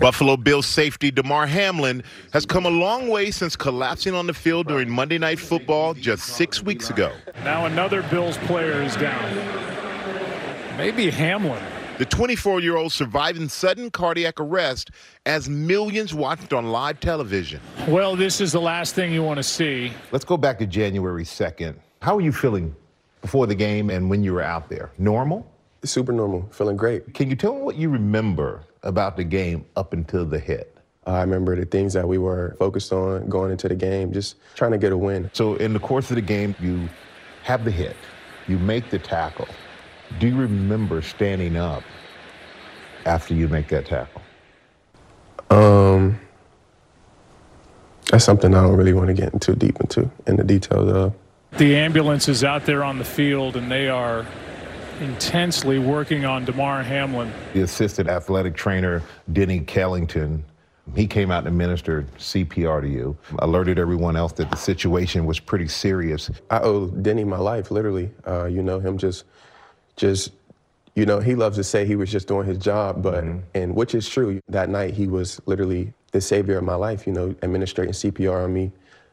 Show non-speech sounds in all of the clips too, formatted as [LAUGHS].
Buffalo Bills safety Damar Hamlin has come a long way since collapsing on the field during Monday Night Football just six weeks ago. Now another Bills player is down. Maybe Hamlin. The 24 year old surviving sudden cardiac arrest as millions watched on live television. Well, this is the last thing you want to see. Let's go back to January 2nd. How were you feeling before the game and when you were out there? Normal? Super normal, feeling great. Can you tell me what you remember about the game up until the hit? I remember the things that we were focused on going into the game, just trying to get a win. So, in the course of the game, you have the hit, you make the tackle. Do you remember standing up after you make that tackle? Um, that's something I don't really want to get too deep into in the details of. The ambulance is out there on the field, and they are intensely working on Damar Hamlin. The assistant athletic trainer, Denny Kellington, he came out and administered CPR to you, alerted everyone else that the situation was pretty serious. I owe Denny my life, literally. Uh, you know, him just, just, you know, he loves to say he was just doing his job, but, and which is true. That night, he was literally the savior of my life, you know, administrating CPR on me.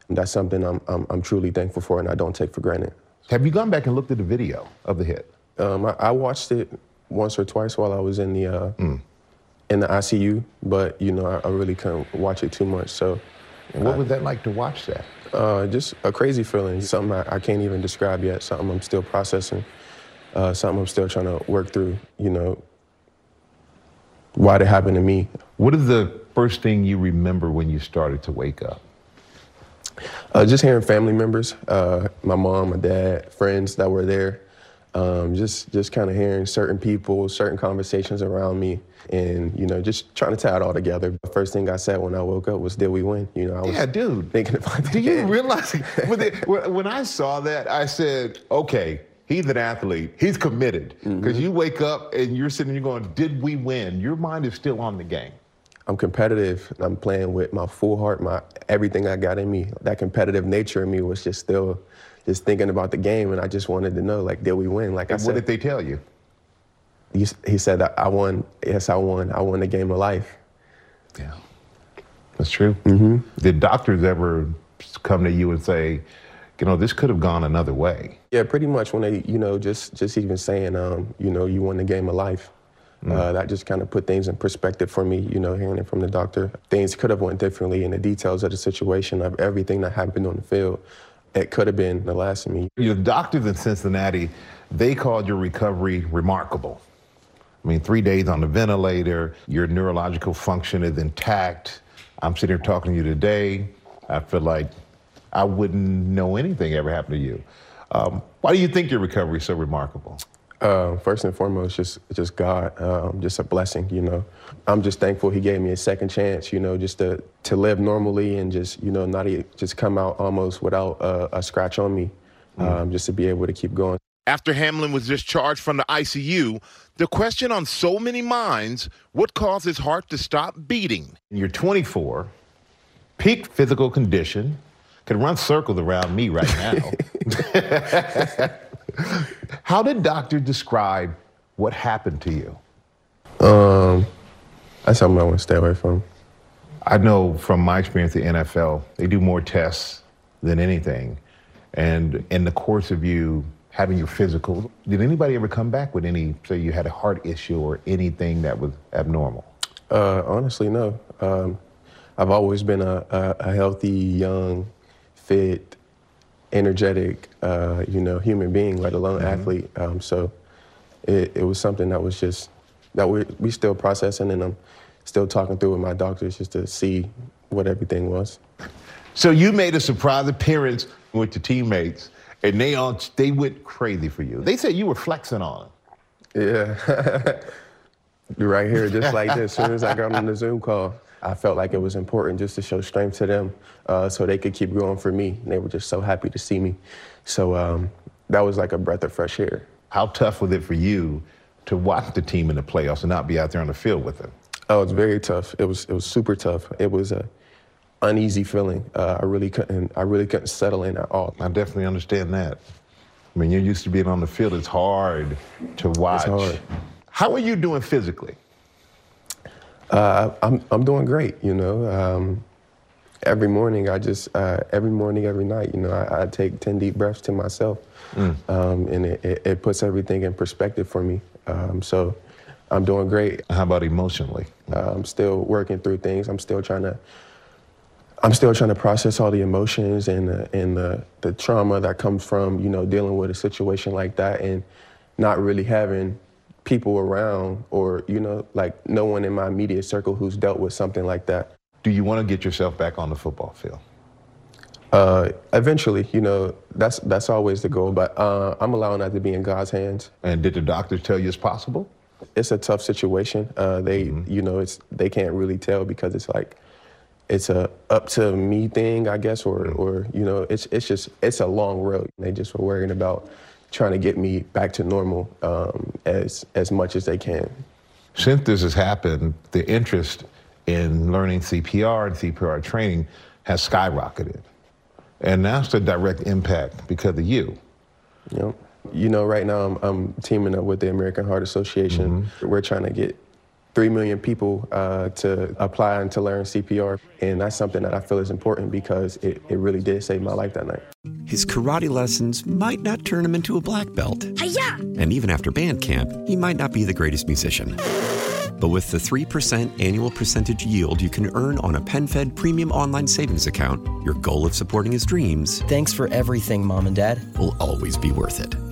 And that's something I'm, I'm, I'm truly thankful for and I don't take for granted. Have you gone back and looked at the video of the hit? Um, I, I watched it once or twice while I was in the, uh, in the ICU, but, you know, I, I really couldn't watch it too much. So, And what was that like to watch that? Uh, just a crazy feeling, something I, I can't even describe yet, something I'm still processing, uh, something I'm still trying to work through, you know, why it happened to me. What is the first thing you remember when you started to wake up? Uh, just hearing family members, uh, my mom, my dad, friends that were there, um, just just kind of hearing certain people, certain conversations around me, and you know, just trying to tie it all together. The first thing I said when I woke up was, "Did we win?" You know, I was Yeah, dude. thinking about Do you [LAUGHS] realize when, they, when when I saw that, I said, okay, he's an athlete. He's committed. Because you wake up and you're sitting you're going, did we win? Your mind is still on the game. I'm competitive. I'm playing with my full heart, my everything I got in me. That competitive nature in me was just still just thinking about the game, and I just wanted to know, like, did we win? Like I And what did they tell you? he, he said, I won. Yes, I won. I won the game of life. Yeah. That's true. Mm-hmm. Did doctors ever come to you and say, you know, this could have gone another way? Yeah, pretty much when they, you know, just just even saying, um, you know, you won the game of life. Uh, that just kind of put things in perspective for me, you know, hearing it from the doctor. Things could have went differently in the details of the situation of everything that happened on the field. It could have been the last of me. Your doctors in Cincinnati, they called your recovery remarkable. I mean, three days on the ventilator, your neurological function is intact. I'm sitting here talking to you today. I feel like I wouldn't know anything ever happened to you. Um, why do you think your recovery is so remarkable? Uh, first and foremost, just just God, um, just a blessing, you know. I'm just thankful He gave me a second chance, you know, just to to live normally and just you know not e- just come out almost without uh, a scratch on me, um, just to be able to keep going. After Hamlin was discharged from the ICU, the question on so many minds what caused his heart to stop beating? You're 24, peak physical condition, could run circles around me right now. [LAUGHS] [LAUGHS] How did doctors describe what happened to you? Um, that's something I want to stay away from. I know from my experience at the NFL, they do more tests than anything. And in the course of you having your physical, did anybody ever come back with any, say you had a heart issue or anything that was abnormal? Uh, honestly, no. Um, I've always been a, a, a healthy, young, fit, energetic, uh, you know, human being, let alone athlete. Um, so it, it was something that was just that we we still processing, and I'm still talking through with my doctors just to see what everything was. So you made a surprise appearance with your teammates, and they all they went crazy for you. They said you were flexing on them. Yeah. [LAUGHS] right here, just like this. As soon as I got on the Zoom call, I felt like it was important just to show strength to them uh, so they could keep going for me. And they were just so happy to see me. So um, that was like a breath of fresh air. How tough was it for you to watch the team in the playoffs and not be out there on the field with them? Oh, it's very tough. It was it was super tough. It was a uneasy feeling. Uh, I really couldn't I really couldn't settle in at all. I definitely understand that. I mean, you're used to being on the field. It's hard to watch. hard. How are you doing physically? Uh, I'm I'm doing great. You know, um, every morning I just uh, every morning every night. You know, I, I take ten deep breaths to myself, um, and it, it, it puts everything in perspective for me. Um, so I'm doing great. How about emotionally? Uh, I'm still working through things. I'm still trying to. I'm still trying to process all the emotions and the, and the, the trauma that comes from you know dealing with a situation like that and not really having people around or you know like no one in my immediate circle who's dealt with something like that. Do you want to get yourself back on the football field? Uh, eventually, you know that's that's always the goal, but uh, I'm allowing that to be in God's hands. And did the doctors tell you it's possible? it's a tough situation. Uh, they, you know, it's they can't really tell because it's like it's a up to me thing, I guess, or or you know, it's it's just it's a long road. They just were worrying about trying to get me back to normal um, as as much as they can. Since this has happened, the interest in learning CPR and CPR training has skyrocketed. And that's the direct impact because of you. You know, you know, right now I'm, I'm teaming up with the American Heart Association. We're trying to get three million people uh, to apply and to learn CPR, and that's something that I feel is important because it, it really did save my life that night. His karate lessons might not turn him into a black belt. Hiya! And even after band camp, he might not be the greatest musician. But with the 3% annual percentage yield you can earn on a PenFed premium online savings account, your goal of supporting his dreams Thanks for everything, Mom and Dad. will always be worth it.